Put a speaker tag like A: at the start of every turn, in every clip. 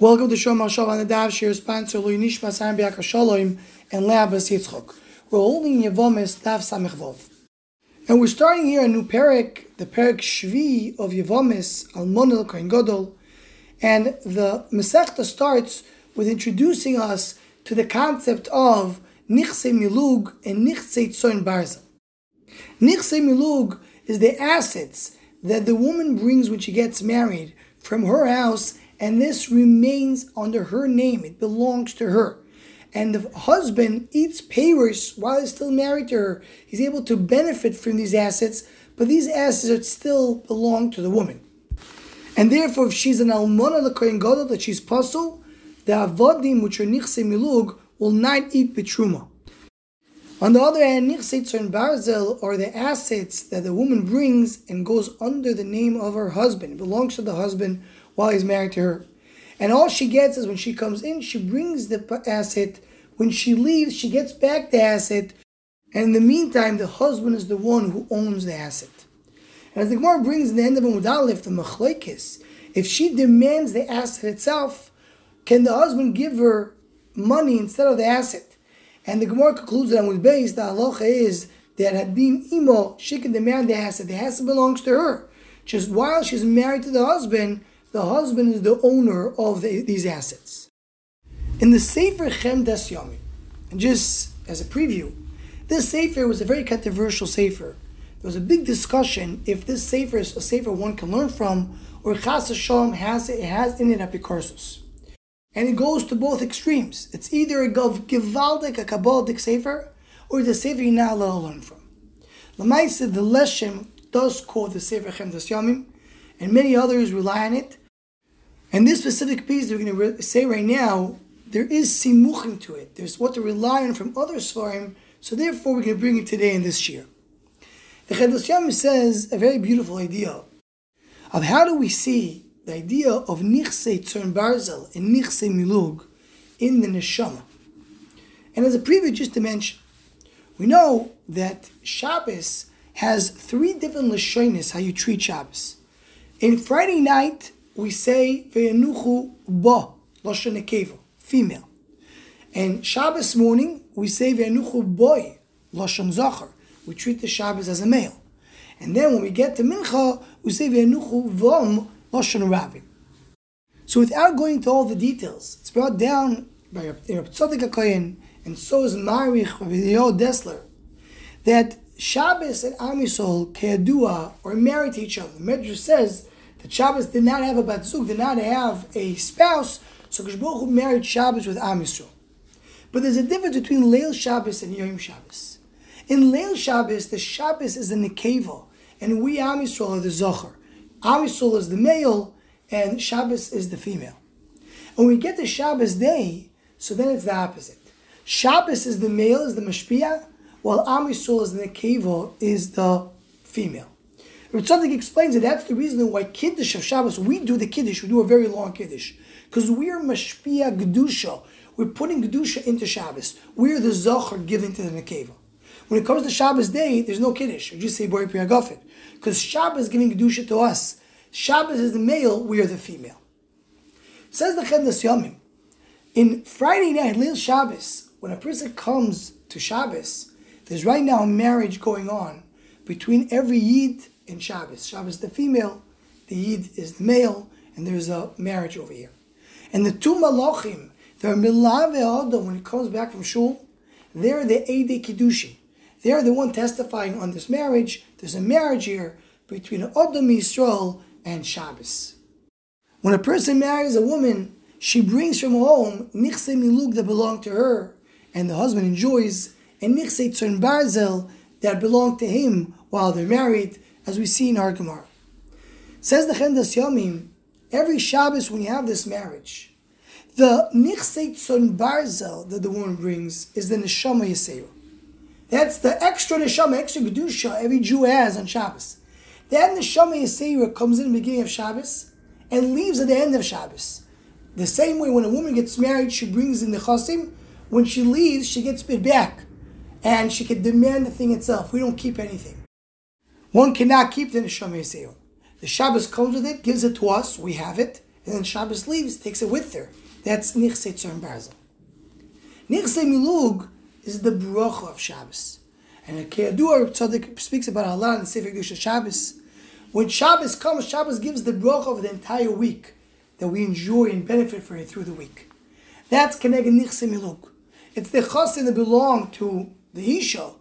A: Welcome to Shom Hashav on the Dav Shir sponsor Lui Nishma Sam Biaka Shalom and Leabas Yitzchok. We're holding Yevomis Dav Samich Vov. And we're starting here a new parak, the parak Shvi of Yevomis Almonel Kohen Godol. And the Masechta starts with introducing us to the concept of Nichse Milug and Nichse Tzon Barzel. Nichse Milug is the assets that the woman brings when she gets married from her house and this remains under her name. It belongs to her. And the husband eats payers while he's still married to her. He's able to benefit from these assets, but these assets still belong to the woman. And therefore, if she's an almona l'kohen gadol that she's puzzle, the avodim which are nichse milug will not eat betruma. On the other hand, nichse tzon barzel are the assets that the woman brings and goes under the name of her husband. It belongs to the husband while he's married to her. And all she gets is when she comes in, she brings the asset. When she leaves, she gets back the asset. And in the meantime, the husband is the one who owns the asset. And as the Gemara brings in the end of Amudalif, the Machlaikis, if she demands the asset itself, can the husband give her money instead of the asset? And the Gemara concludes that with base, the halacha is that had been imo, she can demand the asset. The asset belongs to her. Just while she's married to the husband, the husband is the owner of the, these assets. In the Sefer Chemdas Yomi, and just as a preview, this Sefer was a very controversial Sefer. There was a big discussion if this Sefer is a Sefer one can learn from, or Chas Hashem has it has in it apikorsus. And it goes to both extremes. It's either a givaldik, a kabbalic Sefer, or a Sefer you're not allowed to learn from. Lamaisa, the Leshem does quote the Sefer Chemdas Yomim, and many others rely on it. And this specific piece that we're going to say right now, there is simuchim to it. There's what to rely on from other svarim, so therefore we're going to bring it today in this year. The Chedos Yam says a very beautiful idea of how do we see the idea of nichse tzon barzel and nichse milug in the neshama. And as a preview, just to mention, we know that Shabbos has three different lashonis how you treat Shabbos. In Friday night, we say ve'enuchu ba lashon female. And Shabbos morning we say ve'enuchu boy lashon zachar. We treat the Shabbos as a male. And then when we get to Mincha, we say ve'enuchu vom lashon ravi. So without going into all the details, it's brought down by Rabbi Tzadok HaKoyen, and so is Marich Rabbi Dessler, that Shabbos and Am Yisrael, Keadua, are married to each other. The Medrash says that Shabbos did not have a batzuk, did not have a spouse, so Baruch married Shabbos with Am Yisrael. But there's a difference between Leil Shabbos and Yom Shabbos. In Leil Shabbos, the Shabbos is the Nekeva, and we Am Yisrael are the Zohar. Am Yisrael is the male, and Shabbos is the female. When we get to Shabbos day, so then it's the opposite. Shabbos is the male, is the Mashpia, while Am Yisrael is the Nekeva, is the female. Ritzadik explains that that's the reason why Kiddush of Shabbos, we do the Kiddush, we do a very long Kiddush. Because we're Mashpia Gedusha. We're putting Gedusha into Shabbos. We're the Zohar given to the Nekeva. When it comes to Shabbos day, there's no Kiddush. You just say Bori Priyagafit. Because Shabbos is giving Gedusha to us. Shabbos is the male, we are the female. Says the Chemdas Yomim. In Friday night, Leil Shabbos, when a person comes to Shabbos, there's right now a marriage going on between every Yid in Shabbos. Shabbos is the female, the Yid is the male, and there's a marriage over here. And the two Malachim, they're Milave Adam when he comes back from Shul, they're the Eide Kiddushi. They're the one testifying on this marriage. There's a marriage here between Am Yisrael and Shabbos. When a person marries a woman, she brings from home nichse milug that belong to her, and the husband enjoys, and nichse tzon barzel that belong to him while they're married, as we see in our Gemara. Says the Chemdas Yomim, every Shabbos when you have this marriage, the nichse tzon barzel that the woman brings is the neshama yisera. That's the extra neshama, extra gedusha every Jew has on Shabbos. That neshama yisera comes in the beginning of Shabbos and leaves at the end of Shabbos. The same way when a woman gets married, she brings in the chasim. When she leaves, she gets it back. And she can demand the thing itself. We don't keep anything. One cannot keep the Neshama Yisrael. The Shabbos comes with it, gives it to us, we have it, and then Shabbos leaves, takes it with her. That's Nichse Tzon Barzel. Nichse Milug is the bracha of Shabbos. And Keyadur Tzaddik speaks about Allah in the Sefer Kedusha Shabbos. When Shabbos comes, Shabbos gives the bracha of the entire week that we enjoy and benefit from it through the week. That's Keneged Nichse Milug. It's the chasin that belong to the Isha,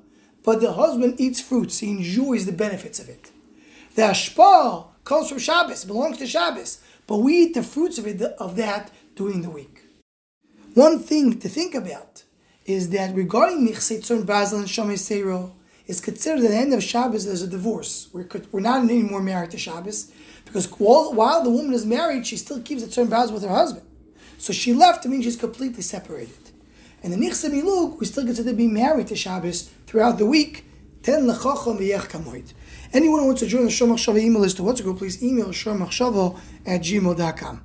A: but the husband eats fruits, he enjoys the benefits of it. The Ashpa comes from Shabbos, belongs to Shabbos, but we eat the fruits of it of that during the week. One thing to think about is that regarding Nichsetzon Barzel and Shomei Seiro, it's considered the end of Shabbos as a divorce. We're, we're not anymore married to Shabbos because while, while the woman is married, she still keeps the Tzon Barzel with her husband. So she left to mean she's completely separated. And the Nichse Milug, we still consider to be married to Shabbos throughout the week. Ten. Anyone who wants to join the Shomach Shava email list to what's to go, please email shomachshava at gmail.com.